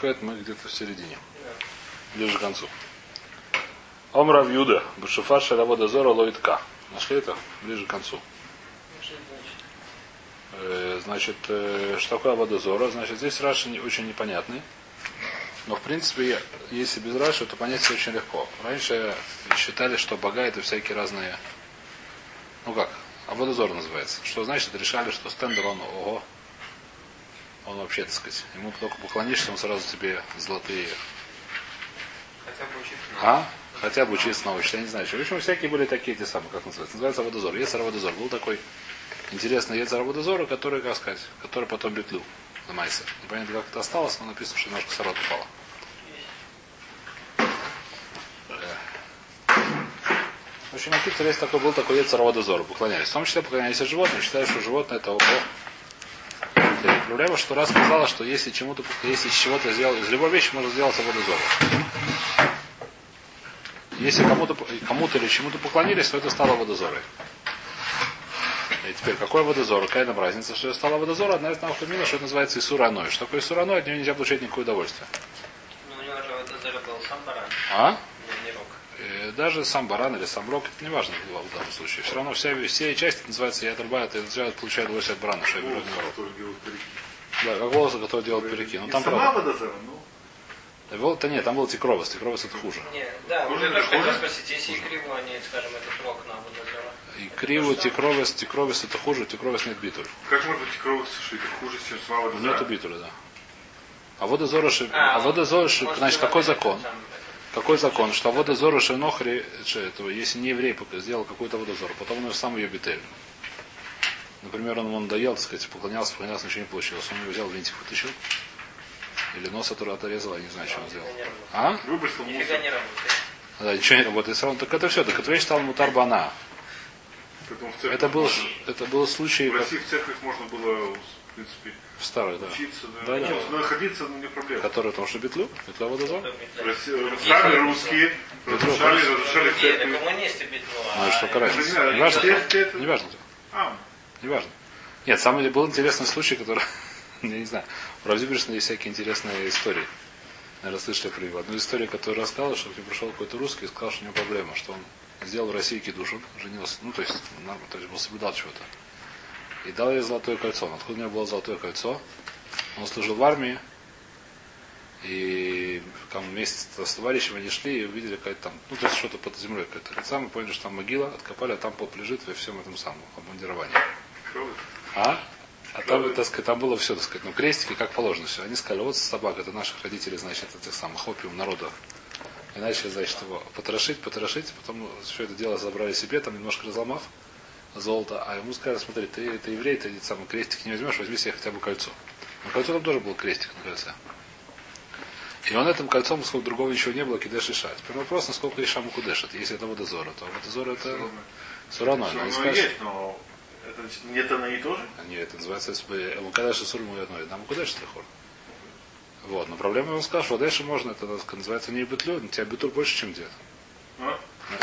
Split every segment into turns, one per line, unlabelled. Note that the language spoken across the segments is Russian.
Кавхет мы где-то в середине. Ближе к концу. Омрав Юда, Башуфар Шаравода Зора Лоитка. Нашли это? Ближе к концу. Э, Значит, э, что такое Водозора? Значит, здесь Раши очень непонятный. Но, в принципе, если без Раши, то понять все очень легко. Раньше считали, что бога это всякие разные... Ну как? Абодозор называется. Что значит? Решали, что стендер, он, ого, он вообще, так сказать, ему только поклонишься, он сразу тебе золотые
Хотя бы учиться
а? Хотя бы учиться научиться, я не знаю. еще. В общем, всякие были такие те самые, как называется. Называется Аводозор. Есть Аводозор. Был такой интересный Ецар Аводозора, который, как сказать, который потом бетлю на Майсе. Непонятно, как это осталось, но написано, что немножко сарат упала. В общем, на Китаре есть такой, был такой Ецар Аводозор. Поклонялись. В том числе поклонялись и животным. Считают, что животное это ого. Проблема, что раз сказала, что если чему-то, если из чего-то сделал, из любой вещи можно сделать Аводозор. Если кому-то кому или чему-то поклонились, то это стало водозорой. И теперь, какой водозор? Какая нам разница, что это стало водозор? Одна из нахумина, что это называется Исураной. Что такое Исураной? От него нельзя получать никакое удовольствие.
Ну, у него же вот это был сам баран,
А?
Не, не
Даже сам баран или сам рог, это не важно в данном случае. Все равно вся, все части называются я отрубаю, это означает, получает удовольствие от барана, что я беру от него. Да, как волосы, которые делают переки. Ну там
сама
правда.
водозора, ну,
Да нет, там был тикровос. Тикровос это хуже.
Не, да,
Хуже
уже хотел
хуже?
спросить, если и криво они, скажем, этот рог на водозора.
И криво тикровос, тикровос это хуже, тикровос нет битуль.
как может быть кровь суши? Это хуже, чем сама водозора.
Нету битуля, да. А вода зороши,
А,
а вода
может,
значит, какой закон?
сам,
Какой закон? Что вода зороши нохри, что этого, если не еврей пока сделал какую-то водозор, потом он сам ее битель. Например, он ему надоел, так сказать, поклонялся, поклонялся, ничего не получилось. Он его взял, винтик вытащил. Или нос от- отрезал, я не знаю, что он сделал. А?
Выбросил
Нифига
мусор.
не работает.
Да, ничего не работает. Все равно, так это все, так это вещь стала мутарбана. Это был,
можно-
это был случай
В
как
России в церкви можно было, в принципе,
в старой, да.
учиться, да.
Да, да.
Ну, находиться, ну, не проблема.
Который, потому что бетлю, бетла водозор.
В России- Сами русские разрушали, разрушали
Нет,
церкви.
это коммунисты бетло.
Ну и что,
понимаю,
Не важно. Не важно.
А,
Неважно. Нет, самый был интересный случай, который, я не знаю, у Равзюбершна есть всякие интересные истории. Наверное, слышали про него. Одну историю, которую рассказал, что к нему пришел какой-то русский и сказал, что у него проблема, что он сделал в России кидушин, женился, ну, то есть, то есть, был соблюдал чего-то. И дал ей золотое кольцо. Откуда у него было золотое кольцо? Он служил в армии, и там вместе с товарищем они шли и увидели какая-то там, ну, то есть что-то под землей какая-то лица, мы поняли, что там могила, откопали, а там поп лежит во всем этом самом обмундировании. А? А там, так сказать, там было все, так сказать, ну, крестики, как положено все. Они сказали, вот собака, это наших родителей, значит, этих самых опиум народа. И начали, значит, его потрошить, потрошить, потом все это дело забрали себе, там немножко разломав золото, а ему сказали, смотри, ты, ты еврей, ты самый крестик не возьмешь, возьми себе хотя бы кольцо. Но кольцо там тоже был крестик на кольце. И он этим кольцом, сколько другого ничего не было, кидеш и шат. Теперь вопрос, насколько Ишам кудешит. Если это водозора, то водозора это сураной.
Всё
Но они
равно
скажут,
есть, но это нет она и тоже.
Нет, это называется Мукадеш Сур одной. Нам Мукадеш Слихор. Вот, но проблема, он сказал, что дальше можно, это называется не битуль, у тебя битуль больше, чем где.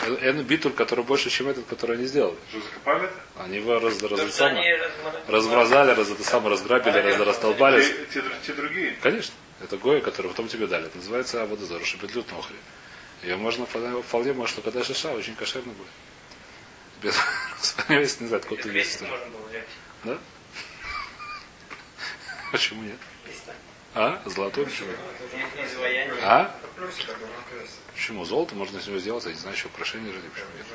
А?
Это битуль, который больше, чем этот, который они сделали.
Что, закопали это?
Они его раз, раз, раз, самое, развразали, раз, это самое, разграбили, раз, растолбались.
Те, те, те другие.
Конечно. Это Гоя, который потом тебе дали. Это называется Абудазор, Шабетлют Нохри. Ее можно вполне, вполне может, что когда шиша, очень кошерно будет. Без, если не знаю, откуда ты
взять.
Да? Почему нет? А? Золотой почему? А? Почему? Золото можно из него сделать, я не знаю, еще украшение же, почему нет?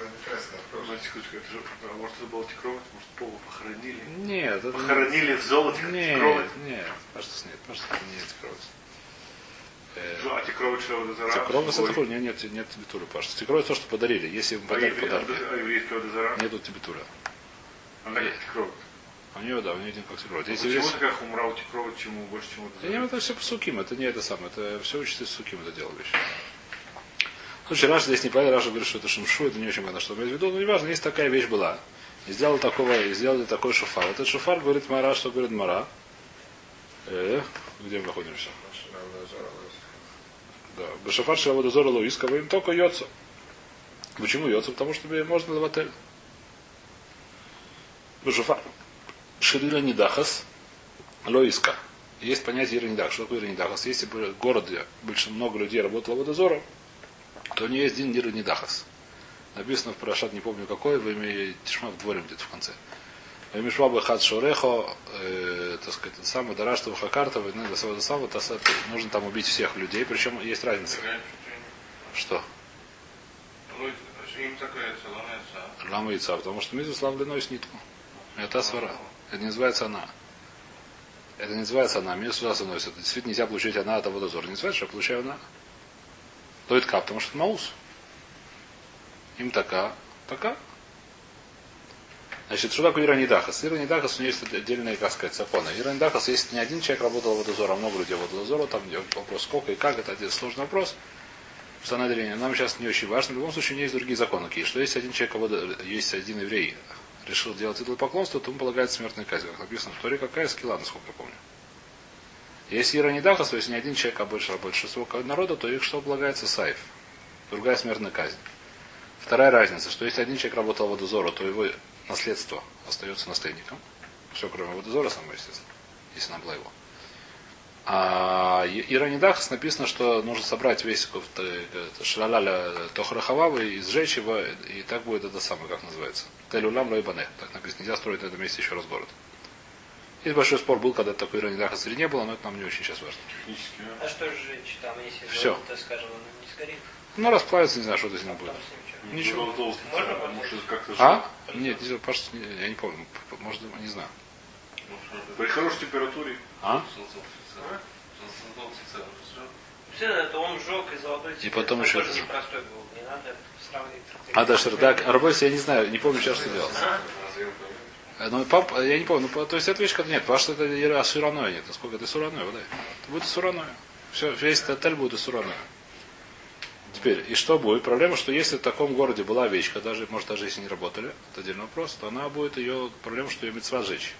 Знаете, это а может это было тикровать, может пол похоронили.
Нет, это
Похоронили в золоте
Нет,
тикровать.
нет, кажется, нет, кажется, это не тикровать. Э,
А тикровать что это за
Тикровать это такое, нет, нет, нет тибитуля, Паша. Тикровать то, что подарили. Если им
А
подарили подарок,
а еврейская водозара?
нету тибитуля.
Она как.
А у нее, да, у нее один как тикровать. Если
Почему такая хумра у тикровать, чему больше, чем
Да нет, это все по суким, это не это самое, это все учится из суким это дело вещь. Слушай, Раша здесь не понятно, Раша говорит, что это шимшу, это не очень понятно, что имеет в виду, но неважно, если такая вещь была. И сделал такого, и сделали такой шофар. Этот шофар говорит Мара, что говорит Мара. Э, где мы находимся? Да. Бешофар Шавода Зора Луиска, говорим только Йоцу. Почему Йоцу? Потому что можно в отель. Бешофар. Ширила Нидахас. Лоиска. есть понятие Иронидах. Что такое Иронидахас? Если в городе больше много людей работало водозором, то не есть Дин Иронидахас. Написано в Парашат, не помню какой, в имя Тишма в дворе где-то в конце. Мишваба Хад Шорехо, э, так сказать, самое Дараштова Хакартова, ну, до самого, до самого, нужно там убить всех людей, причем есть разница. Что?
Целая
Лама яйца, потому что мизу славлено с нитку. Это свара. Это не называется она. Это не называется она. Мизу сюда. Это действительно нельзя получить она от водозора. Не называется, что я получаю она. Лоит кап, потому что это маус. Им така, така. Значит, что такое Иранидахас? Иранидахас у него есть отдельные, как сказать, законы. Иранидахас, если не один человек работал в водозоре, а много людей в водозоре, там вопрос сколько и как, это один сложный вопрос. Деление. Нам сейчас не очень важно. В любом случае, у него есть другие законы. Какие. Что если один человек, кого-то- есть один еврей, решил делать идолопоклонство, то ему полагается смертная казнь. Как написано в Торе, какая скилла, насколько я помню. Если Ира не Дахас, то есть не один человек, а больше, а большинство народа, то их что полагается сайф. Другая смертная казнь. Вторая разница, что если один человек работал в водозору, то его наследство остается наследником. Все, кроме водозора, само естественно, если она была его. А Иранидахас написано, что нужно собрать весь шалаля Тохрахававы и сжечь его, и так будет это самое, как называется. Телюлам Лойбане. Так написано. Нельзя строить на этом месте еще раз город. Есть большой спор был, когда такой Иранидахас или не было, но это нам не очень сейчас важно.
А что же жечь там, если
Всё.
золото, скажем, не сгорит?
Ну, расплавится, не знаю, что с ним будет.
Ничего.
Ну,
Можно
может, как-то
А? Нет, не не- я не помню. Может, не знаю.
При хорошей температуре.
А?
Это он сжег и золотой
И потом еще
тоже
это-
непростой был. Не надо сравнивать.
А, да, да, Арбойс, я не знаю, не помню сейчас, что делал. Э, Ну, пап, я не помню, ну, то есть это вещь, когда нет, потому что это сураное нет. А Сколько это сураное, вода? Это будет сураное. Все, весь этот отель будет сураное. Теперь, и что будет? Проблема, что если в таком городе была вещь, даже, может, даже если не работали, это отдельный вопрос, то она будет ее, проблема, что ее мецва сжечь.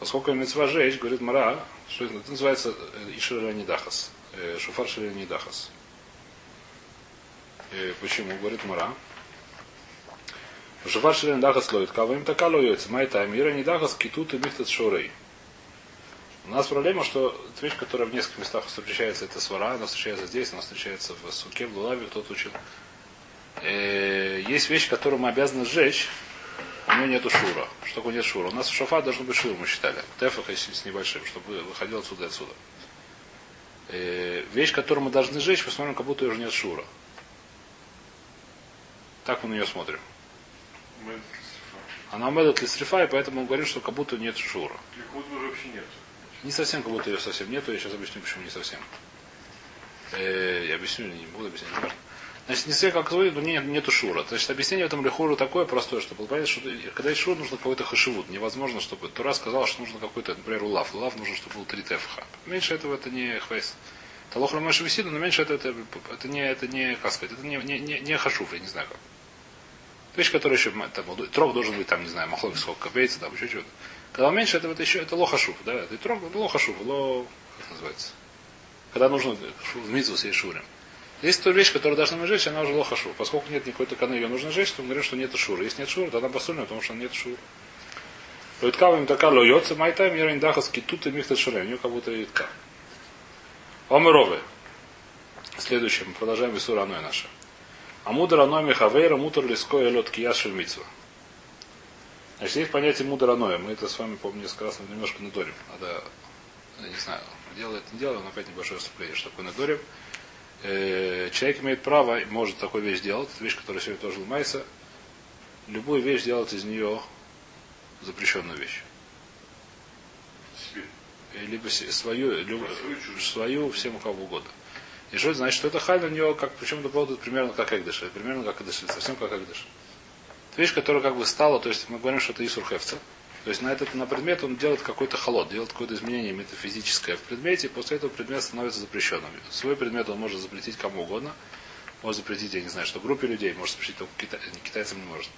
Поскольку мецва сжечь, говорит Мара, что это, называется э, Ишира Нидахас, э, Шуфар Шира Нидахас. Э, Почему? Говорит Мара. Шуфар Шира Нидахас лоит, кого им така лоется, майта, мира Нидахас китут и михтат шурей. У нас проблема, что вещь, которая в нескольких местах встречается, это свара, она встречается здесь, она встречается в суке, в лулаве, кто-то учил. Есть вещь, которую мы обязаны сжечь, у нее нету шура. Что такое нет шура? У нас шафа должен быть шур, мы считали. Тефах если с небольшим, чтобы выходил отсюда и отсюда. Э, Вещь, которую мы должны сжечь, мы смотрим, как будто ее уже нет шура. Так мы на нее смотрим. Она медот лисрифа, и поэтому мы говорим, что как будто нет шура.
Ликут уже вообще нет.
Не совсем, как будто ее совсем нету. Я сейчас объясню, почему не совсем. Э, я объясню не буду объяснять. Значит, не все как твой, но нет, нету шура. Значит, объяснение в этом лихуру такое простое, чтобы было понятно, что когда есть шур, нужно какой-то хашивут. Невозможно, чтобы Тура сказал, что нужно какой-то, например, улав. Улав нужно, чтобы был три тефха. Меньше этого это не хвейс. Талох Рамаш Висида, но меньше это, это, это не, это не, как сказать, это не, не, не, не хашуф, я не знаю как. Вещь, которая еще, там, трог должен быть, там, не знаю, махлок сколько, бейца, там, еще что-то. Когда меньше, это, это еще, это лохашуф, да, это трог, это лохашуф, ло, как называется. Когда нужно в митву сей шурим. Есть та вещь, которую должна мы жечь, она уже лохашуф. Поскольку нет никакой таканы, ее нужно жечь, то мы говорим, что нет шура. Если нет шура, то она посульная, потому что нет шура. Лоиткава им такая лоется, майта мира индахаски, тут и михта шуре. У нее как будто итка. Омеровы. Следующее, мы продолжаем Исура Аной наша. Амудра Аной Михавейра Мутар Лиско Элот Кияшель Митсва. Значит, есть понятие мудра Аноя. Мы это с вами, помню, несколько раз немножко надорим. Надо, я не знаю, делает, не делает, но опять небольшое вступление, что такое надорим. Э, человек имеет право, может такую вещь делать, это вещь, которая сегодня тоже ломается, любую вещь делать из нее запрещенную вещь. Э, Либо свою, либо,
Свою,
всем у кого угодно. И что это значит, что это халь на нее, как, причем это будет примерно как Экдыш, или примерно как Экдыш, или совсем как Экдыш. Это вещь, которая как бы стала, то есть мы говорим, что это Исур Хевца. То есть на этот на предмет он делает какой-то холод, делает какое-то изменение метафизическое в предмете, и после этого предмет становится запрещенным. Свой предмет он может запретить кому угодно. Может запретить, я не знаю, что группе людей, может запретить только кита... не, китайцам не может.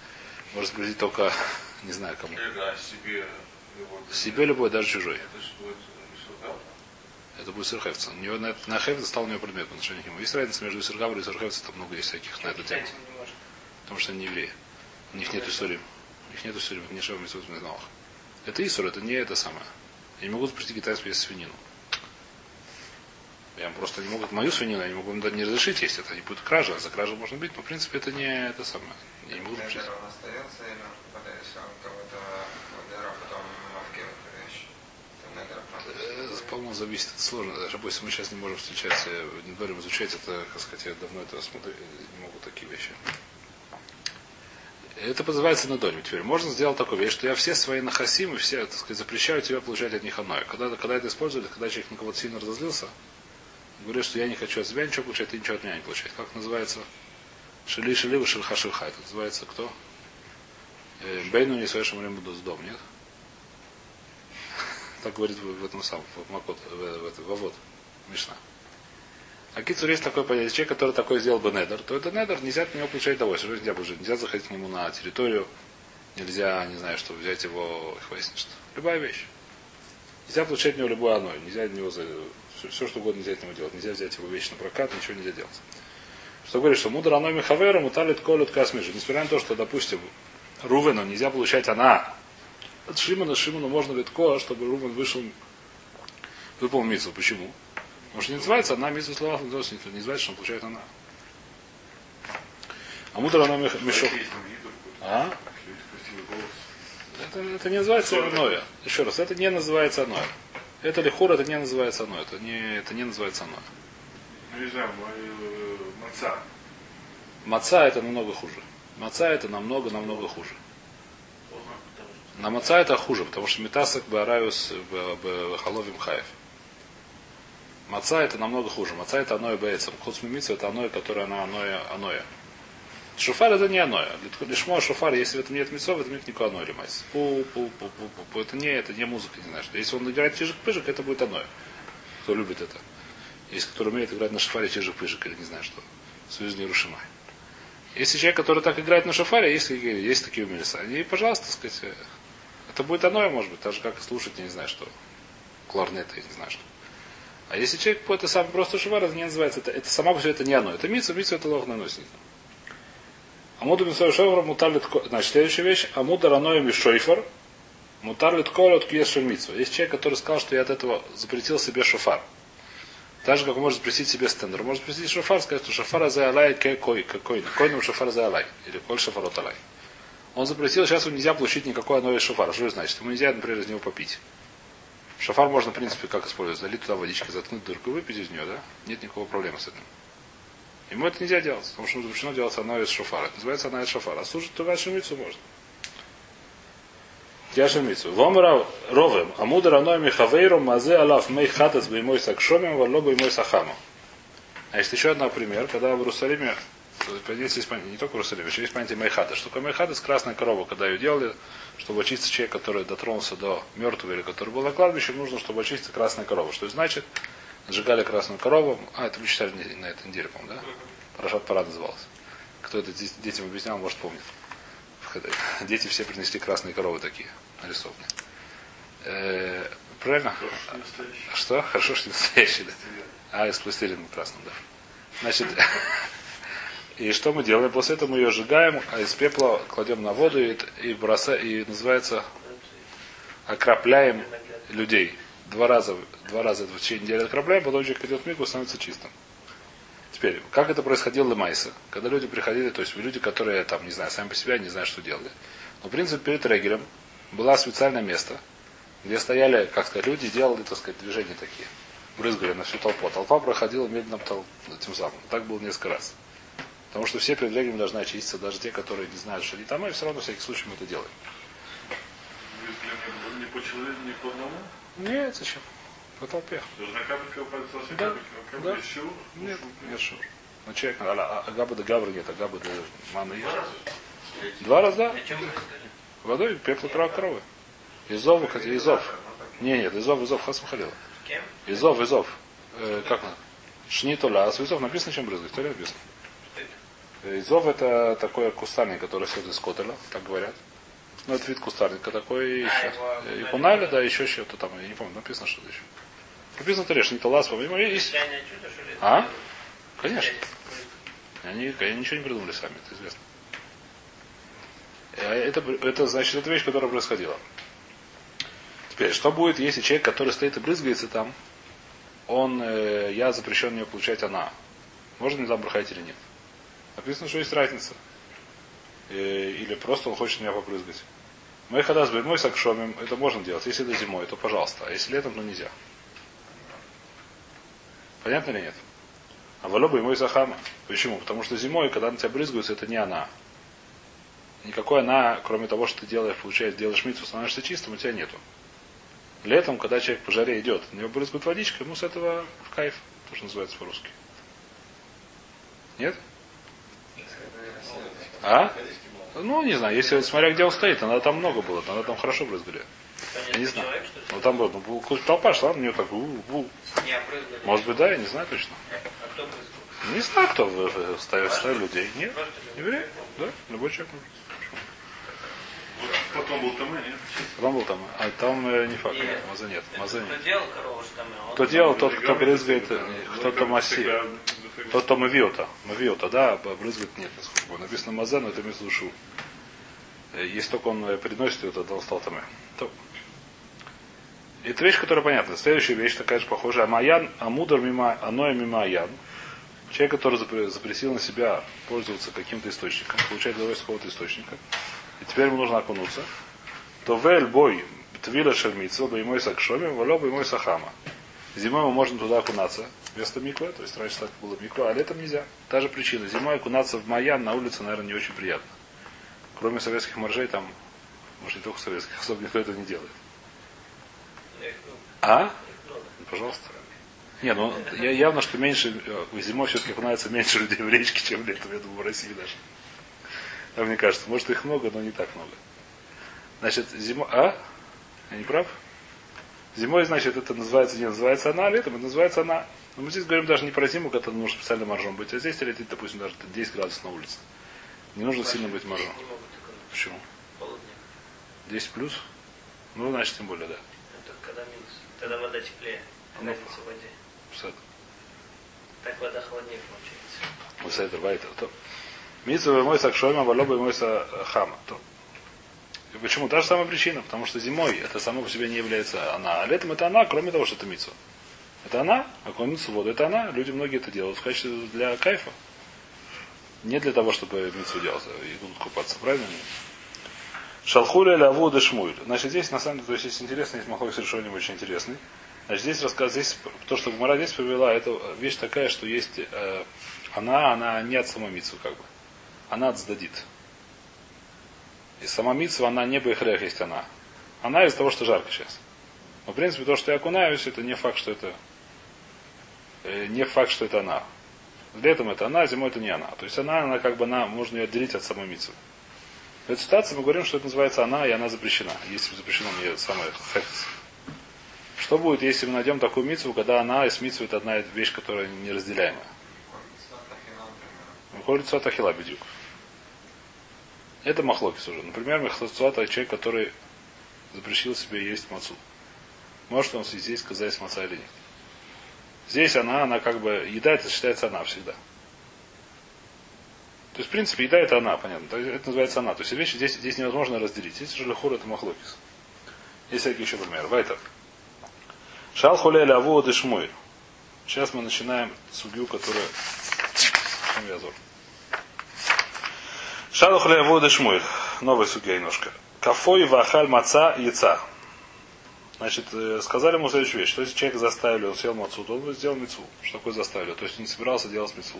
Может запретить только, не знаю кому.
Себе. его-
Себе любой, даже чужой.
Это
будет сырхевца. У него на, на хевце стал у него предмет по отношению к нему. Есть разница между сыргаврой и сырхевцем, там много есть всяких на эту тему.
Не.
Потому что они не евреи. У них нет истории. У них нет истории, не шев митцвот в знавах. Это Исур, это не это самое. Я не могу запретить китайцу есть свинину. Я просто не могу мою свинину, я не могу им не разрешить есть это. Не будет кража, а за кражу можно бить, но в принципе это не это самое. Я не могу запретить.
Недер он остается или он попадает, если он кого-то Недера, потом Мавкир эту вещь? Это Недер
Э, По-моему, зависит, это сложно. Даже если мы сейчас не можем встречаться, не говорим изучать, это, как сказать, я давно это смотрю, не могу такие вещи. Это называется надолем. Теперь можно сделать такую вещь, что я все свои нахасимы, все, так сказать, запрещаю тебя получать от них оное. Когда, когда это использовали, когда человек на кого-то сильно разозлился, говорит, что я не хочу от себя ничего получать, ты ничего от меня не получать. Как называется? Шили шили шельха шельха. Это называется кто? Э, Бейну не своешем время с дом, нет? Так говорит в, в этом самом, в Макот, в, в, это, в Авод, Мишна. А Кицур есть такое понятие, человек, который такой сделал бы недер, то это недер, нельзя от него получать удовольствие. Нельзя, уже, нельзя заходить к нему на территорию, нельзя, не знаю, что взять его, их что. Любая вещь. Нельзя получать от него любое оно, нельзя от него все, все, что угодно нельзя от него делать. Нельзя взять его вещь на прокат, ничего нельзя делать. Что говорит, что мудр оно михавера муталит колют касмижу. Несмотря на то, что, допустим, Рувену нельзя получать она. От Шимона Шимону можно литко, чтобы Рувен вышел, выполнил митцву. Почему? Потому что не называется она митцва слова, не называется, что он получает она. А мудр оно мишо.
Есть там виду,
А? Это, это не называется аное. Еще раз, это не называется аное. Это лихур, это не называется оно. Это не, это не называется оно.
Ну, не знаю, э, маца.
Маца это намного хуже. Маца это намного-намного хуже. На маца это хуже, потому что метасок бараюс халовим хаев. Маца это намного хуже. Маца это оное бейцем. Хуцмимицу это оное, которое она оное, оное. Шофар это не оное. Лишмо шофар, если в этом нет мецов, в этом нет никакого лимайс. Пу, пу, пу, пу, пу, пу. Это не, это не музыка, не знаю что. Если он играет чижик-пыжик, это будет оное. Кто любит это. Есть, кто умеет играть на шофаре чижик-пыжик, или не знаю что. Союз Нерушимай. Если человек, который так играет на шофаре, есть, есть такие умельцы, они, пожалуйста, так сказать, это будет оно, может быть, так же, как слушать, я не знаю, что. Кларнет, я не знаю, что. А если человек это сам просто шофар, это не называется, это, это сама по себе это не оно. Это мицу, мицу это лох наносит. Амуду мисой шофар мутарлит Значит, следующая вещь. Амуду раной мишойфар мутарлит колот киес мицу. Есть человек, который сказал, что я от этого запретил себе шофар. Так же, как он может запретить себе стендер. Может запретить шофар, сказать, что шофара за алай кой, какой, койным шофар за алай. Или коль шофарот алай. Он запретил, сейчас ему нельзя получить никакой оно из шофара. Что это значит? Ему нельзя, например, из него попить. Шофар можно, в принципе, как использовать? Залить туда водичкой, заткнуть дырку и выпить из нее, да? Нет никакого проблемы с этим. Ему это нельзя делать, потому что запрещено делать оно из шофара. Это называется она из шофара. А слушать туда шумицу можно. Я шумицу. Вомра ровем. Амуда рано михавейру мазе алаф мей хатас бы мой сакшомим, варло бы мой сахаму. А есть еще один пример, когда в Иерусалиме есть не только в Иерусалиме, еще есть понятие майхата. Что такое майхата? С красной коровы, когда ее делали, чтобы очистить человека, который дотронулся до мертвого или который был на кладбище, нужно, чтобы очистить красная корова. Что это значит? Сжигали красную корову. А, это вы читали на этой неделе, по-моему, да? Парашат Пара назывался. Кто это детям объяснял, может помнит. Дети все принесли красные коровы такие, нарисованные. Э, правильно? А что? Хорошо, что не настоящие, да? А, из пластилина красным, да. Значит, и что мы делаем? После этого мы ее сжигаем, а из пепла кладем на воду и, и, бросаем, и называется окропляем людей. Два раза, два раза в течение недели окропляем, потом человек идет в мигу, становится чистым. Теперь, как это происходило в Майсе? Когда люди приходили, то есть люди, которые там, не знаю, сами по себе не знают, что делали. Но, в принципе, перед Регелем было специальное место, где стояли, как сказать, люди делали, так сказать, движения такие. Брызгали на всю толпу. Толпа проходила медленно тол... тем самым. Так было несколько раз. Потому что все перед Регелем должны очиститься, даже те, которые не знают, что они там, и все равно, в всякий случай, мы это делаем.
Не по человеку, не по одному?
Нет, зачем? По толпе.
Даже на капельке упадет со
Да,
капельки,
да.
еще?
Нет, нет шур. Ну, человек, а, а, а габа да гавра нет, а габа да мана есть. Два раза, да.
Чем вы сказали?
Водой, пепла трава коровы. Изов, хотя изов. Не, нет, изов, изов, хас халила.
Кем?
Изов, изов. Э, как надо? Шнитула, а с изов написано, чем брызгать. То ли написано?
Это?
Изов это такой кустарник, который растет из котеля, так говорят. Ну, это вид кустарника такой. И кунали, да, еще что-то там, я не помню, написано что-то еще. Написано то шнитула, по-моему, есть.
Чайное чудо, что ли?
А? Конечно. Они, они ничего не придумали сами, это известно. Э, Это, это значит, это вещь, которая происходила. Теперь, что будет, если человек, который стоит и брызгается там, он, э, я запрещен мне получать она. Можно ли там брахать или нет? Написано, что есть разница. Э, или просто он хочет меня попрызгать. Мы когда с мой сакшомим, это можно делать. Если это зимой, то пожалуйста. А если летом, то нельзя. Понятно или нет? А валоба и мой сахама. Почему? Потому что зимой, когда на тебя брызгаются, это не она. Никакой она, кроме того, что ты делаешь, получаешь, делаешь мицу, становишься чистым, у тебя нету. Летом, когда человек по жаре идет, на него брызгают водичкой, ему с этого в кайф, то, что называется по-русски. Нет? А? Ну, не знаю, если смотря где он стоит, надо там много было, надо там хорошо брызгали. Я не знаю. Ну там был, ну, был- толпа шла, на нее так, у, у.
Опрыгнули.
Может быть, да, я не знаю точно.
А кто?
Не знаю, кто в- ставит людей. Нет? Еврей? Да, любой человек. может.
Потом был там, нет?
Потом был там, а там э, не факт,
Нет.
маза нет, маза
Кто
нет.
делал корову что там? он-
Кто делал, тот, кто брызгает, э, кто то кто мавиота. Мавиота, да, брызгает нет, насколько. Написано маза, но это имеется в виду шу. Э, Если только он э, приносит ее, тогда он стал там. То. Это вещь, которая понятна. Следующая вещь такая же похожая. Амаян, амудр мимо, аноя мимо аян. Человек, который запре- запретил на себя пользоваться каким-то источником, получать удовольствие какого-то источника, и теперь ему нужно окунуться, то вель бой твила шермицу, бы мой сакшоми, валё бы мой сахама. Зимой мы можем туда окунаться вместо миквы, то есть раньше так было миква, а летом нельзя. Та же причина. Зимой окунаться в Маян на улице, наверное, не очень приятно. Кроме советских моржей, там, может, не только советских, особо никто этого не делает. А? Пожалуйста. Не, ну я, явно, что меньше, э, зимой все-таки окунается меньше людей в речке, чем летом, я думаю, в России даже. А мне кажется, может их много, но не так много. Значит, зимой... А? Я не прав? Зимой, значит, это называется, не называется она, а летом это называется она. Но мы здесь говорим даже не про зиму, когда нужно специально моржом быть, а здесь летит, допустим, даже 10 градусов на улице. Не нужно сильно быть моржом. Почему?
Холодно.
10 плюс? Ну, значит, тем более, да.
Это когда минус. Тогда вода теплее.
Ну,
Разница в воде.
Псат.
Так вода холоднее получается.
Высайдер Вайтер. То. Митсу мой сакшойма, валоба мой хама. То. И почему? Та же самая причина. Потому что зимой это само по себе не является она. А летом это она, кроме того, что это мицу. Это она, окунуться в воду. Это она. Люди многие это делают в качестве для кайфа. Не для того, чтобы мицу делать. а Идут купаться. Правильно? Шалхуля ляву шмуль. Значит, здесь, на самом деле, то есть, есть интересный, есть махлок решением очень интересный. Значит, здесь рассказ, здесь то, что Гмара здесь привела, это вещь такая, что есть э, она, она не от самомицу, как бы. Она от сдадит. И сама митсва, она не бейхрех есть она. Она из-за того, что жарко сейчас. Но, в принципе, то, что я окунаюсь, это не факт, что это э, не факт, что это она. Летом это она, зимой это не она. То есть она, она как бы она, можно ее отделить от самой митсвы. В этой ситуации мы говорим, что это называется она, и она запрещена. Если запрещено мне самое хефс. Что будет, если мы найдем такую митсву, когда она и с митсвой это одна вещь, которая неразделяемая? Выходит цвата хила бедюк. Это махлокис уже. Например, махлоцуата человек, который запретил себе есть мацу. Может он здесь сказать маца или нет. Здесь она, она как бы, еда это считается она всегда. То есть, в принципе, еда это она, понятно. Это называется она. То есть вещи здесь, здесь невозможно разделить. Здесь же лехур это махлокис. Есть всякие еще примеры. Вайтер. Шал хулеля аву дешмуй. Сейчас мы начинаем судью, которая... Чем я зор? Шал хулеля аву дешмуй. Новая судья немножко. Кафой вахаль маца яйца. Значит, э, сказали ему следующую вещь. Что если человек заставили, он съел мацу, то он сделал мецу. Что такое заставили? То есть не собирался делать мецу.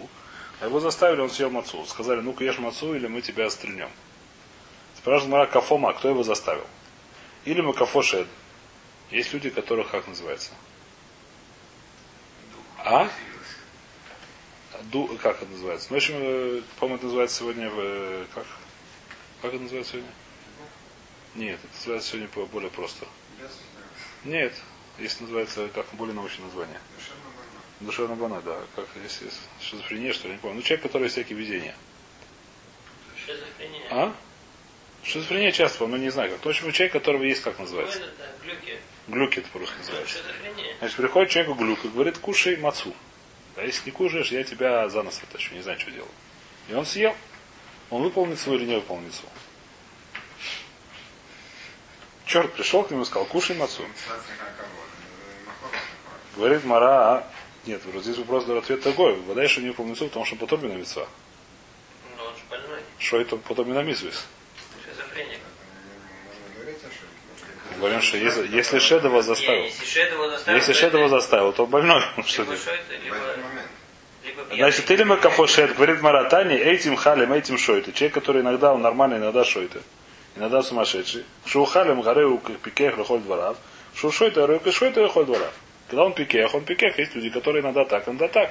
А его заставили, он съел мацу. Сказали, ну-ка ешь мацу, или мы тебя стрельнем. Спрашивает Мара Кафома, кто его заставил? Или мы Кафошед. Есть люди, которых как называется? А? Ду, как это называется? Ну, в общем, э, по-моему, это называется сегодня в... э, Как? Как это называется сегодня? Нет, это называется сегодня более просто. Нет, если называется как более научное название. Душевно бана, да. Как если шизофрения, что ли, не помню. Ну, человек, который всякие видения.
Шизофрения.
А? Шизофрения часто, помню, но не знаю как. В общем, человек, которого есть, как называется.
Глюки.
Глюки это по-русски называется. Значит, приходит человек глюк и говорит, кушай мацу. А если не кушаешь, я тебя за нос вытащу, не знаю, что делать. И он съел. Он выполнит свою или не выполнит свою. Черт пришел к нему и сказал, кушай мацу. Говорит Мара, а нет, вот здесь вопрос да, ответ такой. Вода еще не выполнил потому что потом на
же больной.
Что это потом на митцвис?
Шизофреник.
Можно говорить о шоке?
Говорим, что если, если Шед его заставил,
если Шед его заставил,
если
то
Шед
это
его заставил, то больной. Что
Либо
В
либо, либо.
Значит, или мы кафо шед, говорит Маратани, этим халем, этим шойты. Человек, который иногда он нормальный, иногда шойты. Иногда сумасшедший. Шу халем гареу пикех лохоль дворав. Шу шойты гареу шойты лохоль дворав. Когда он пикех, он пикех. Есть люди, которые иногда так, иногда так.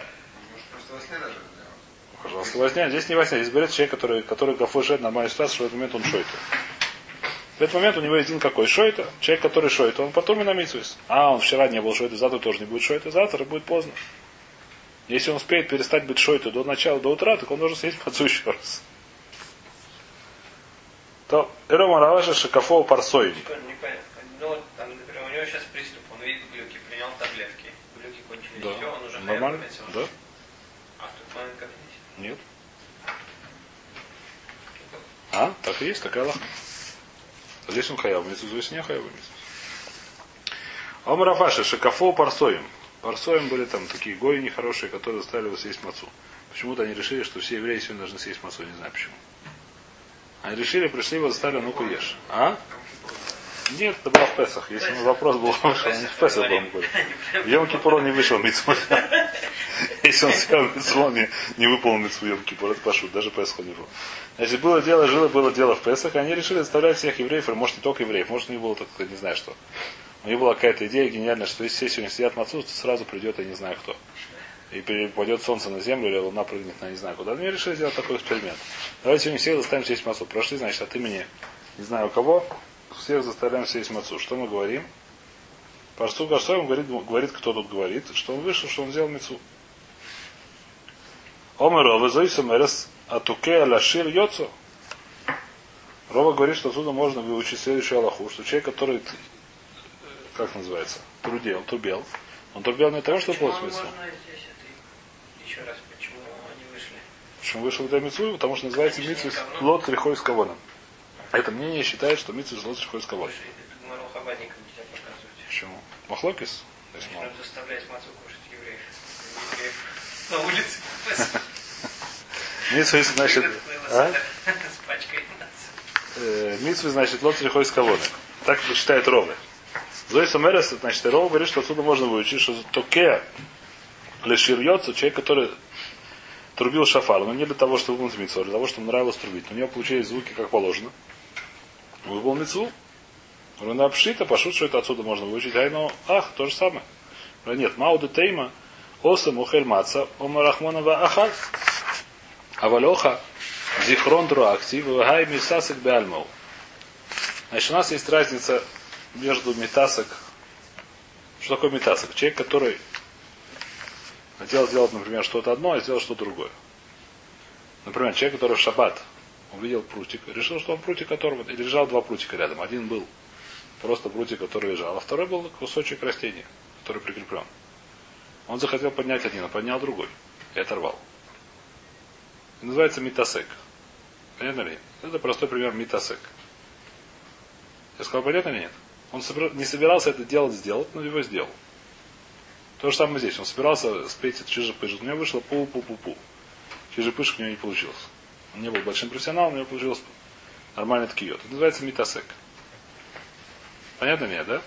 Может просто во сне даже это делать.
Пожалуйста, во сне. Здесь не во сне. Здесь говорит человек, который, который кафо шед, нормальная ситуация, что в этот момент он шойты. В этот момент у него один какой шойта. Человек, который шойта, он потом и на митсвис. А, он вчера не был шойта, завтра тоже не будет шойта, завтра будет поздно. Если он успеет перестать быть шойтой до начала, до утра, так он должен съесть мацу еще раз. То, Эрома Раваша Шакафова Парсой.
Непонятно. Ну, там, например, у него сейчас приступ, он видит глюки, принял таблетки. Глюки кончились,
Да.
все, он уже
Нормально?
хаяб
Да?
А в тот момент как здесь?
Нет. А? Так и есть, такая лаха. А здесь он хаяв митсу, здесь не хаяв митсу. Ом Рафаша, Шакафо Парсоем. Парсоем были там такие гои нехорошие, которые заставили его съесть мацу. Почему-то они решили, что все евреи сегодня должны съесть мацу, не знаю почему. Они решили, пришли его, заставили, ну-ка ешь. А? Нет, это было в Песах. Если бы вопрос был, что не в Песах был. В Йом Кипур он не вышел митцву. Если он митцву, он не, не выполнил митцву Йом Кипур, это пошут, даже Песах не был. Значит, было дело, жило, было дело в Песах, они решили заставлять всех евреев, или может не только евреев, может у них было так, не знаю что. У них была какая-то идея гениальная, что если все сегодня сидят мацу, то сразу придет, я не знаю кто. И перепадет солнце на землю, или луна прыгнет на не знаю куда. Они решили сделать такой эксперимент. Давайте сегодня всех заставим съесть мацу. Прошли, значит, от имени, не знаю кого, всех заставляем съесть мацу. Что мы говорим? Парсу Гасоем говорит, говорит, кто тут говорит, что он вышел, что он сделал мецу. Омер Рова, Зоисом Эрес, Атуке Алашир Йоцо. Рова говорит, что отсюда можно выучить следующую Аллаху, что человек, который, э, как называется, трудел, трубел, он трубел не того, что получил
это? Еще раз, почему они вышли?
Почему вышел для мецу? Потому что называется митсвис лот лихой с кавоном. Это мнение считает, что митсвис лот лихой с кавоном. Почему? Махлокис? Мало.
Начнут заставлять мацу кушать евреев. Евреев На улице.
Митсвис, значит, а? Э, митсвы, значит, лот лихой с кавоном. Так считает Ровы. Зои Самерес, значит, Рова говорит, что отсюда можно выучить, что токе леширьется, человек, который трубил шафар, но не для того, чтобы выполнить митцву, а для того, чтобы нравилось трубить. У него получились звуки как положено. Выполнил митцву. Руна обшита, пошут, что это отсюда можно выучить. Ай, ну, ах, то же самое. Нет, Мауда Тейма, Осам Ухель Маца, Ома Рахмонова Ахаль. Авалоха, Зихрон Друакти, Вагай Мисасик Беальмау. Значит, у нас есть разница между метасок. Что такое метасок? Человек, который хотел сделать, например, что-то одно, а сделал что-то другое. Например, человек, который в шаббат увидел прутик, решил, что он прутик которого... И лежал два прутика рядом. Один был просто прутик, который лежал, а второй был кусочек растения, который прикреплен. Он захотел поднять один, а поднял другой. И оторвал. Это называется митасек. Понятно ли? Это простой пример митасек. Я сказал, понятно или нет? Он не собирался это делать, сделать, но его сделал. То же самое здесь. Он собирался спеть чижи-пыжи. У него вышло пу-пу-пу-пу. Чижи-пыж у него не получилось. Он не был большим профессионалом, у него получилось нормальный ткиот. Это называется митасек. Понятно нет, да?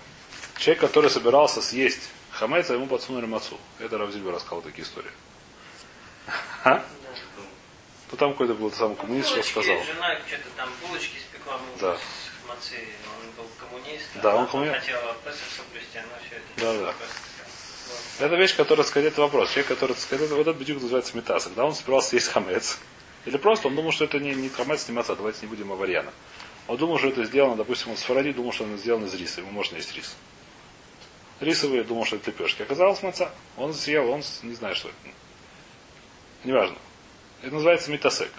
Человек, который собирался съесть хамец, а ему подсунули мацу. Это Равзильба рассказал такие истории. А? Ну там какой-то был самый коммунист, что сказал.
Жена что-то там булочки спекла мужу
Да.
с мацы. Он был коммунист.
Да, он коммунист.
хотела Песах соблюсти, она все это.
Да, да.
Вот.
Это вещь, которая сказать вопрос. Человек, который сказать, вот этот бедюк называется метас. Когда он собирался съесть хамец. Или просто он думал, что это не, не хамец, не маца, давайте не будем аварьяна. Он думал, что это сделано, допустим, он с фаради думал, что это сделано из риса. Ему можно есть рис. Рисовый думал, что это лепешки. Оказалось маца. Он съел, он не знает, что это. Неважно. Это называется метасек.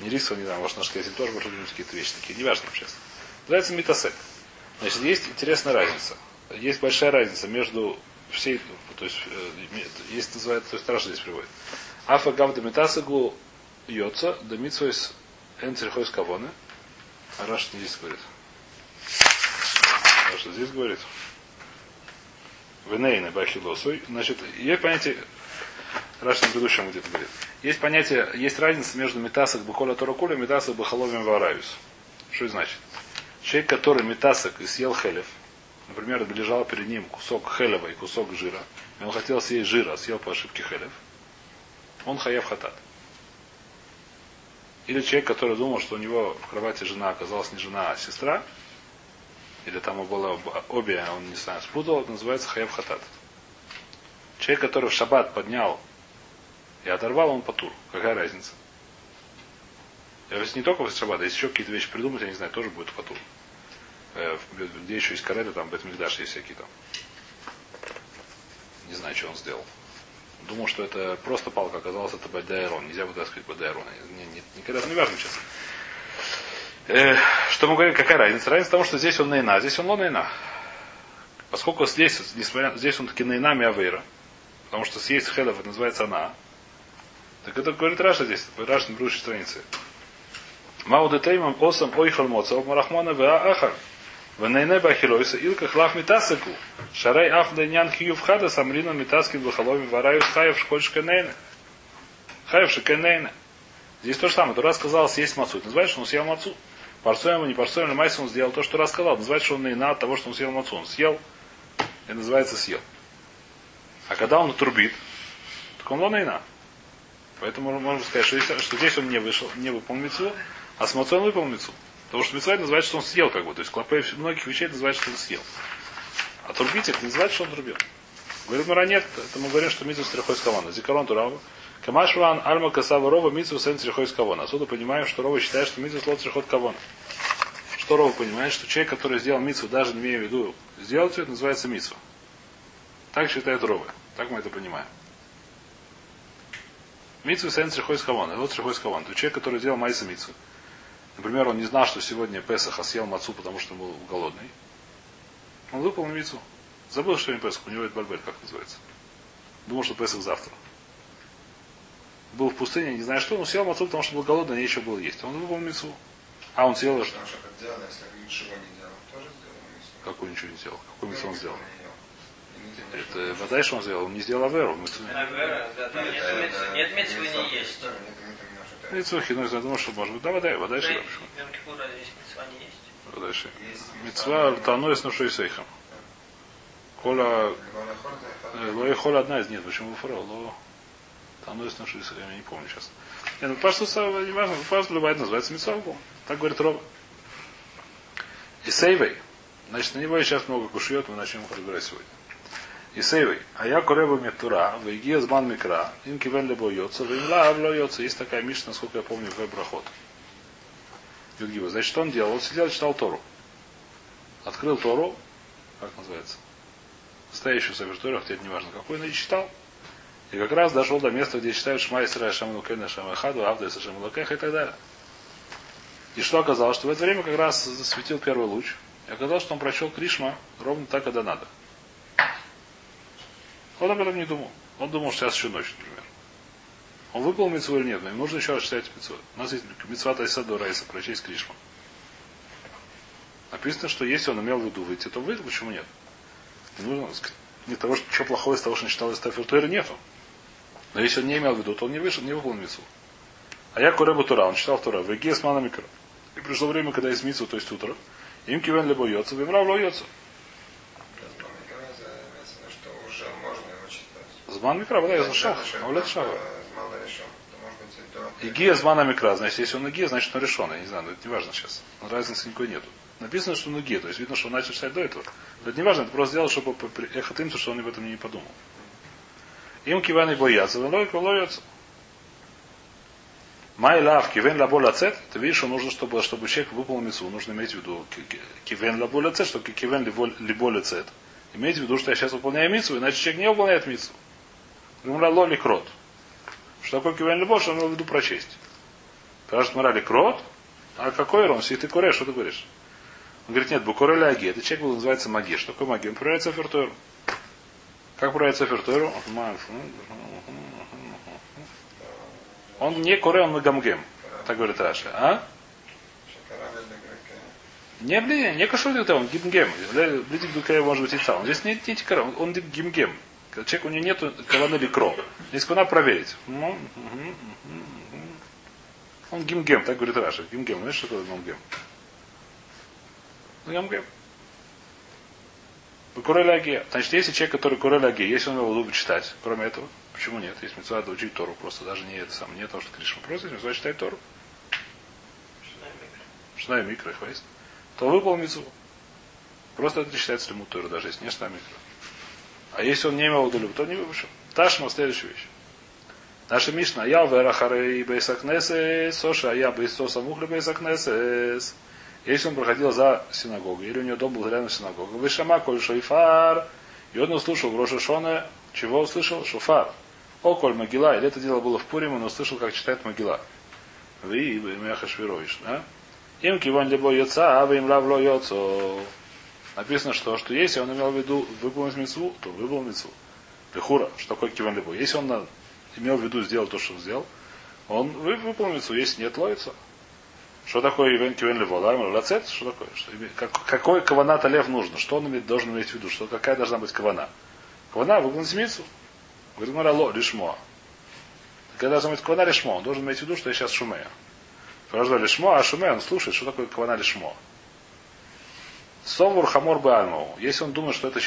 Не рисовый, не знаю, может, наш сказать, тоже может какие-то вещи такие. Неважно, честно. Называется метасек. Значит, есть интересная разница. Есть большая разница между всей, то есть, э, есть называется, то есть Раша здесь приводит. Афа гавда метасагу йоца, да митсвойс энцерхойс кавоны. А Раша не здесь говорит. Что здесь говорит. Венейны бахилосой. Значит, есть понятие, Раш на предыдущем где-то говорит. Есть понятие, есть разница между метасок бухоля торакуля и метасок бахаловим варавис. Что это значит? Человек, который метасок и съел хелев, например, лежал перед ним кусок хелева и кусок жира, и он хотел съесть жира, а съел по ошибке хелев, он хаев хатат. Или человек, который думал, что у него в кровати жена оказалась не жена, а сестра, или там было обе, а он не знаю, спутал, это называется хаев хатат. Человек, который в шаббат поднял и оторвал, он потур. Какая разница? Если не только в шаббат, а если еще какие-то вещи придумать, я не знаю, тоже будет потур. Э, где еще есть карета, там Бетмикдаш есть всякие там. Не знаю, что он сделал. Думал, что это просто палка, оказалось, это Бадайрон. Нельзя вытаскивать Бадайрон. Не, не, никогда не важно сейчас. Э, что мы говорим, какая разница? Разница в том, что здесь он наина, здесь он лонайна. Поскольку здесь, несмотря, здесь он таки наина миавейра, потому что съесть хедов, называется она, так это говорит Раша здесь, Раша на предыдущей странице. Маудетеймам осам ойхал моца, марахмана веа ахар. Венейне бахилойса илка хлав митасаку. Шарай аф дайнян хиюв хада самрина митаскин бахаломи вараю хаев школьшка нейна. Хаев шикенейна. Здесь то же самое. Тура сказал съесть мацу. Это называется, что он съел мацу. Парсуем не парсуем, но майс он сделал то, что рассказал. Называется, что он наина от того, что он съел мацу. Он съел, и называется съел. А когда он турбит, так он лонаина. Поэтому можно сказать, что, если, что здесь он не вышел, не выполнил мецу, а с мацой он выполнил мецу. Потому что мецва называется, что он съел как бы. То есть клопе многих вещей называется, что он съел. А турбить это называется, что он турбил. Говорит Мара, нет, это мы говорим, что митсу стрихой скавана. Зикарон турава. Камашван альма касава рова митсу сен стрихой скавана. Отсюда понимаем, что рова считает, что митсу слот стрихот кавана. Что рова понимает, что человек, который сделал митсу, даже не имея в виду сделать это называется митсу. Так считает рова. Так мы это понимаем. Митсу сен стрихой скавана. Вот стрихой скавана. То человек, который сделал майса митсу. Например, он не знал, что сегодня Песах, а съел мацу, потому что был голодный. Он выполнил мицу. Забыл, что не Песах. У него это бальбель, как называется. Думал, что Песах завтра. Был в пустыне, не знаю что, но съел мацу, потому что был голодный, нечего было есть. Он выполнил мицу. А он съел что?
Если ничего не сделал мицу.
Какой ничего не сделал? Какой мицу он сделал? Это вода, что он сделал? Он не сделал аверу.
Там нет, мецвы не есть.
Мицухи, ну, я думаю, что может быть. Да, вода, вода, что?
Йом-Кипур, разве здесь мецва
таной с нушой сейхом. Кола... Лои хола одна из нет. Почему фара? Ло... Таной с нушой сейхом. Я не помню сейчас. Не, ну пашту не важно. Пашту любая называется мецва. Так говорит Роба. И сейвей. Значит, на него сейчас много кушает, мы начнем их разбирать сегодня. И сейвей. А я кореба метура, вейгия зман микра, им кивен лебо йоца, веймла авло йоца. Есть такая мишна, насколько я помню, в Эбрахот. Юдгива. Значит, что он делал? Он сидел читал Тору. Открыл Тору, как называется, стоящую Савер Тору, хотя не важно какой, но и читал. И как раз дошел до места, где читают Шма Исра Шаману Кена Шамахаду, Авда Исра Шаману и так далее. И что оказалось? Что в это время как раз засветил первый луч. И оказалось, что он прочел Кришма ровно так, когда надо. Он об этом не думал. Он думал, что сейчас еще ночь, например. Он выполнил митцву или нет, но им нужно еще раз читать митцву. У нас есть митцва Тайсаду Райса, прочесть Кришму. Написано, что если он имел в виду выйти, то выйдет, почему нет? Не нужно сказать, не того, что, что плохого из того, что он читал из Тафертуэра, нету. Но если он не имел в виду, то он не вышел, не выполнил митцву. А я Куребу Тура, он читал Тура, в Иге с Микро. И пришло время, когда есть митцву, то есть утро. Им кивен либо йоца, вимрав лоется. Зман микро, да, я зашел. А улет шава. Игия змана микра. Значит, если он игия, значит он решен. Я не знаю, но это не важно сейчас. Но разницы никакой нету. Написано, что он игия. То есть видно, что он начал читать до этого. Но это не важно, это просто сделал, чтобы эхот им, что он об этом не подумал. Им киван и боятся, лойка лоется. Май лав кивен лабо лацет, ты видишь, что нужно, чтобы, чтобы человек выполнил мису, нужно иметь в виду кивен лабо лацет, что кивен либо лацет. Иметь в виду, что я сейчас выполняю мицу, иначе человек не выполняет мицу. Гумра лоли крот. Что такое кивен либо, что он имел в виду прочесть. Скажет морали крот, а какой ром? Если ты курешь, что ты говоришь? Он говорит, нет, букоры ляги. Этот человек был, называется магия. Что такое магия? Он проверяет цифертойру. Как проверяет цифертойру? Он не коре, он магамгем. Так говорит Раша. А? Не блин, не кашур он гимгем. Блин, букая может быть и сам. Здесь нет не тикара, он гимгем. Когда человек у него нету кавана или кро. Здесь кавана проверить. Он гимгем, так говорит Раша. Гимгем. Знаешь, что такое гимгем? Ну, гимгем. Куреля Значит, если человек, который куреля если он его любит читать, кроме этого, почему нет? Есть мецва учить Тору, просто даже не это самое, не то, что Кришма, просто есть мецва читать Тору. Шна и микро, хваст. То выпал мецву. Просто это считается лимут Тору, даже если не шна микро. А если он не имел виду, то не выпущен. Ташма следующая вещь. Наша Мишна, я в Эрахары и Бейсакнесес, Соша, а я Бейсоса Мухля Бейсакнесес. Если он проходил за синагогой, или у него дом был рядом с синагогой, Вышама коль шоифар, и он услышал в Рошашоне, чего услышал? Шофар. О, коль могила, или это дело было в Пуриме, он услышал, как читает могила. Вы и Мехашвирович, да? Им киван либо йоца, а вы им лавло йоцо. Написано, что, что если он имел в виду выполнить мецву, то выполнил мецву. Лехура, что такое киван либо. Если он имел в виду сделать то, что он сделал, он выполнил мецву, если нет, ловится. Что такое Ивен Кивен Левола? Лацет? Что такое? Что, как, какой каванат Лев нужно? Что он имеет, должен иметь в виду? Что, какая должна быть кавана? Кавана выполнить мицу. Говорит, Марало, лишмо. Когда должна быть кавана лишмо, он должен иметь в виду, что я сейчас шумею. Подожди, лишмо, а шуме, он слушает, что такое кавана лишмо. Совур хамор бальмау. Если он думает, что это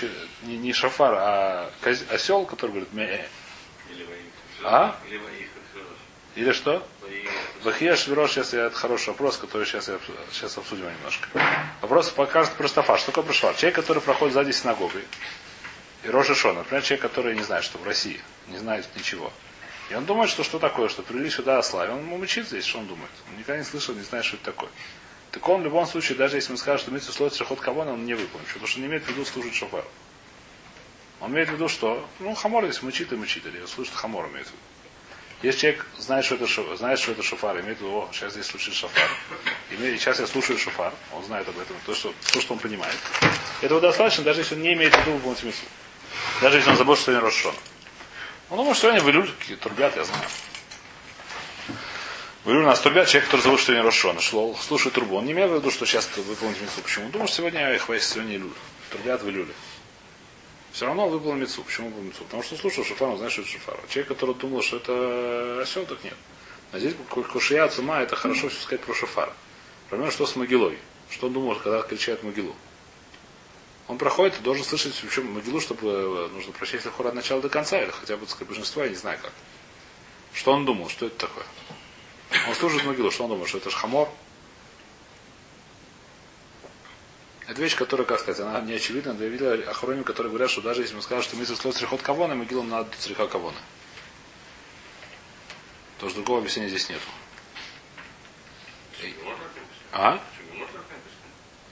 не, не шафар, а осел, который говорит ме А? Или что? Вахия Швирош, сейчас я, это хороший вопрос, который сейчас, я, сейчас обсудим немножко. Вопрос покажет простофа. Что такое прошла? Человек, который проходит сзади синагогой. И Роша Шона. Например, человек, который не знает, что в России. Не знает ничего. И он думает, что что такое, что привели сюда ослави. Он мучит здесь, что он думает. Он никогда не слышал, не знает, что это такое. Так он в любом случае, даже если мы скажем, что имеется условие шахот кавона, он не выполнит. Потому что не имеет в виду служить шофару. Он имеет в виду, что, ну, хамор здесь мучит и мучит, или слышит хамор имеет в виду. Если человек знает, что это, шофар, знает, что это шофар, имеет в виду, о, сейчас здесь слушает шофар, имеет, сейчас я слушаю шофар, он знает об этом, то, что, то, что он понимает. Этого достаточно, даже если он не имеет в виду в смысл. Даже если он забыл, что сегодня Рошон. Он думает, что они в Илюль трубят, я знаю. В Илюль нас трубят, человек, который забыл, что сегодня Рошон. Шло, слушает трубу. Он не имел в виду, что сейчас выполнить митцву. Почему? Он думает, что сегодня их сегодня Илюль. Трубят в Илюле. Все равно выполнил мецу. Почему выполнил мецу? Потому что слушал шофар, он знает, что это шофар. Человек, который думал, что это осел, так нет. А здесь кушия цума, это хорошо все сказать про шофара. Проблема, что с могилой. Что он думал, когда кричает могилу. Он проходит и должен слышать причем могилу, чтобы э, нужно прочесть хор от начала до конца, или хотя бы сказать большинство, я не знаю как. Что он думал, что это такое? Он служит могилу, что он думал, что это шхамор, Это вещь, которая, как сказать, она не очевидна. Я видел охроним, которые говорят, что даже если мы скажем, что мы слот срихот кавона, могилу надо сриха кавона. То что другого объяснения здесь нету. А?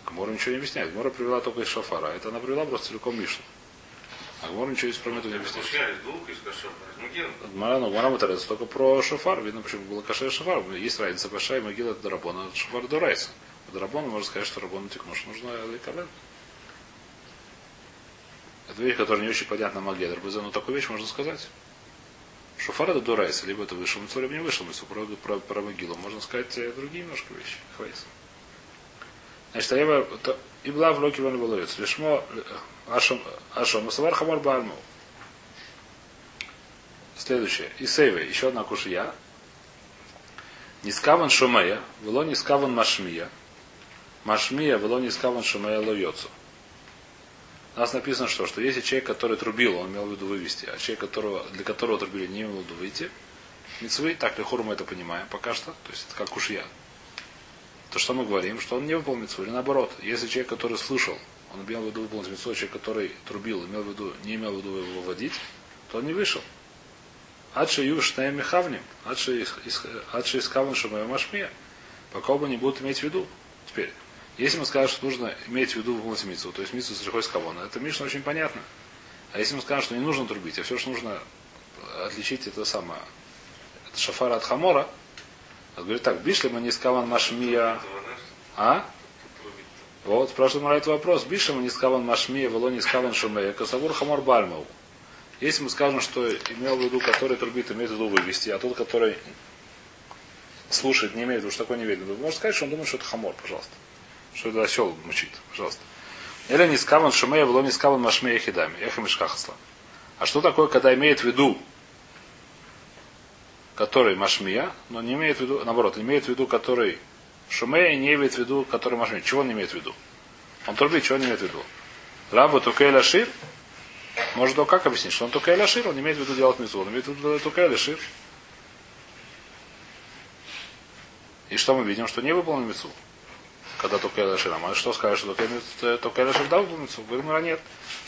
Гмора ничего не объясняет. Гмора привела только из шафара. Это она привела просто целиком Мишну. А Гмора ничего из про это не объясняет. Гмара, ну, Гмара мотарится только про шафар. Видно, почему было каше шафар. Есть разница большая, могила это дарабона, шафар дурайса. Рабон можно сказать, что Рабон тикну, что нужно Лейкабель. Это вещь, которая не очень понятна Магедр. Но такую вещь можно сказать. Шофар это Дурайса, либо это вышел митцу, либо не вышел митцу. Про, про, про могилу можно сказать э, другие немножко вещи. Хвейс. Значит, а я и была в локе ван волоец. Лишмо э, ашом ашом савар хамар бальму. Следующее. И сейве. Еще одна кушия. Нискаван шумея, было нискаван машмия. Машмия велони скаван шумая лойоцу. У нас написано, что, что если человек, который трубил, он имел в виду вывести, а человек, которого, для которого трубили, не имел в виду выйти, мецвы, так лихур мы это понимаем пока что, то есть это как уж я. То что мы говорим, что он не выполнил мецву, или наоборот, если человек, который слышал, он имел в виду выполнить мецву, человек, который трубил, имел в виду, не имел в виду его выводить, то он не вышел. Адши юш на мехавним, адши искаван шумая машмия, пока оба не будут иметь в виду. Теперь, если мы скажем, что нужно иметь в виду выполнить митцву, то есть митцву с рихой с кавона, это Мишна очень понятно. А если мы скажем, что не нужно трубить, а все, что нужно отличить это самое, это шафара от хамора, он говорит так, бишли мы не скаван машмия, а? Вот, спрашивает Мара этот вопрос. Бишем не скаван машмия, вело не скаван шумея, косавур хамор бальмау. Если мы скажем, что имел в виду, который трубит, имеет в виду вывести, а тот, который слушает, не имеет в виду, что такое не видно, можно сказать, что он думает, что это хамор, пожалуйста. Что это осел мучит? Пожалуйста. Или не скаван шумея, было не скаван машмея хидами. Эхо мешкахасла. А что такое, когда имеет в виду который машмия, но не имеет в виду, наоборот, имеет в виду, который шумея, не имеет в виду, который машмия. Чего он имеет в виду? Он трубит, чего он имеет в виду? Раба Тукейля Шир, может, он как объяснить, что он Тукейля Шир, он имеет в виду делать митцву, он имеет в виду Тукейля Шир. И что мы видим, что не выполнил митцву, когда Тукейля Шир. А что скажешь, что Тукейля Шир да выполнил митцву? Говорим, а нет.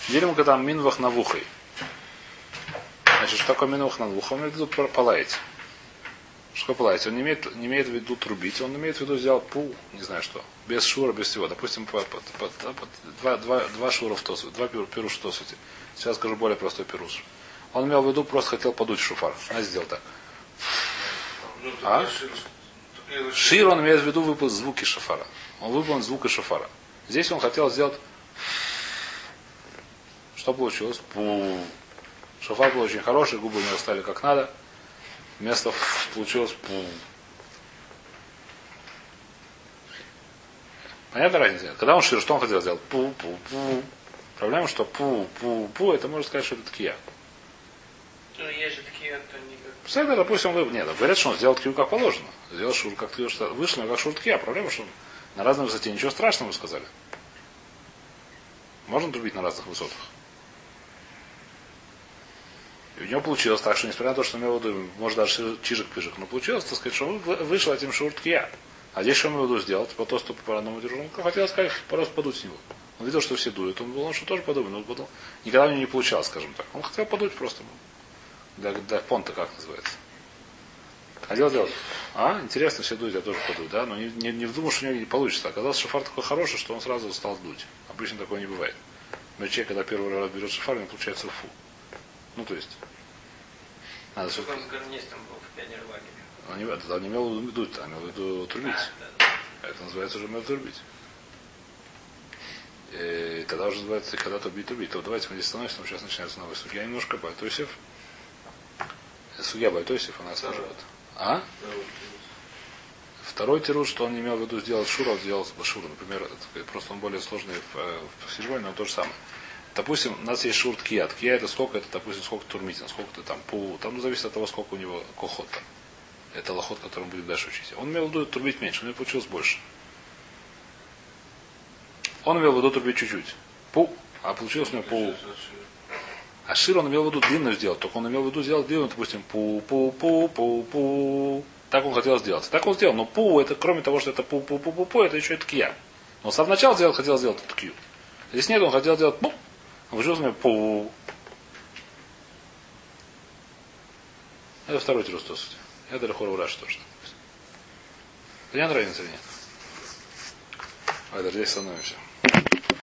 Делим, когда минвах на вухой. Значит, что такое минвах на вухой? Он имеет в виду полаять. Что полаять? Он не имеет, не имеет в виду трубить, он имеет в виду сделать пул, не знаю что, без шура, без всего. Допустим, по, по, по, по, два, два, два шура в тосу, два пиру, пируш в тосуте. Сейчас скажу более простой пируш. Он имел в виду, просто хотел подуть шуфар. А сделал так. А? Шир он имеет в виду выпал звуки шафара. Он выполнил звуки шафара. Здесь он хотел сделать... Что получилось? Пу. Шафар был очень хороший, губы у него стали как надо. Вместо получилось пу. Понятна разница? Когда он шир, что он хотел сделать? Пу, пу, пу. Проблема, что пу, пу, пу, это можно сказать, что это ткия.
Ну, есть же такие, то не
Псайда, допустим, вы... Нет, говорят, что он сделал ткию как положено. Сделал шур, как ткию, что вышел, как шур ткия. Проблема, что на разной высоте ничего страшного, сказали. Можно трубить на разных высотах. И у него получилось так, что несмотря на то, что в виду, может даже чижик-пижик, но получилось, так сказать, что он вышел этим шуртки я. А здесь что в виду сделать? По тосту по одному держу. Он хотел сказать, просто подуть с него. Он видел, что все дуют. Он думал, что тоже подумает. Но потом никогда у него не получалось, скажем так. Он хотел подуть просто. Для, для понта, как называется. Хотел делать. А, интересно, все дуют, я тоже подую, да? Но не, не, не вдумал, что у него не получится. Оказалось, шофар такой хороший, что он сразу стал дуть. Обычно такое не бывает. Но человек, когда первый раз берет шофар, у него получается фу. Ну, то есть. Надо все. Он не, это, он не имел в виду дуть, а имел в виду трубить.
А, да, да.
Это называется уже трубить. И тогда уже называется, когда трубить, трубить. То давайте мы здесь становимся, но сейчас начинается новая судья. Немножко Бальтосев. Судья Бальтосев у нас вот. А? Второй тирус, что он не имел в виду сделать шура, он сделал шура. Например, просто он более сложный в, э, в но он то же самое. Допустим, у нас есть шур ткия. Ткия это сколько, это, допустим, сколько турмитин, сколько-то там пу. Там ну, зависит от того, сколько у него кохот там. Это лохот, который мы будем дальше учить. Он имел в виду трубить меньше, у него получилось больше. Он имел в виду трубить чуть-чуть. Пу. А получилось у него пу. А шир он имел в виду длинную сделать. Только он имел в виду сделать длинную, допустим, пу-пу-пу-пу-пу. Так он хотел сделать. Так он сделал. Но пу, это кроме того, что это пу-пу-пу-пу-пу, это еще и ткия. Но сам начал сделал, хотел сделать ткию. Здесь нет, он хотел сделать пу. Получилось у него пу. Это второй тирус сути. Это Лехор Ураш тоже. Понятно разница или нет? А, даже здесь становимся.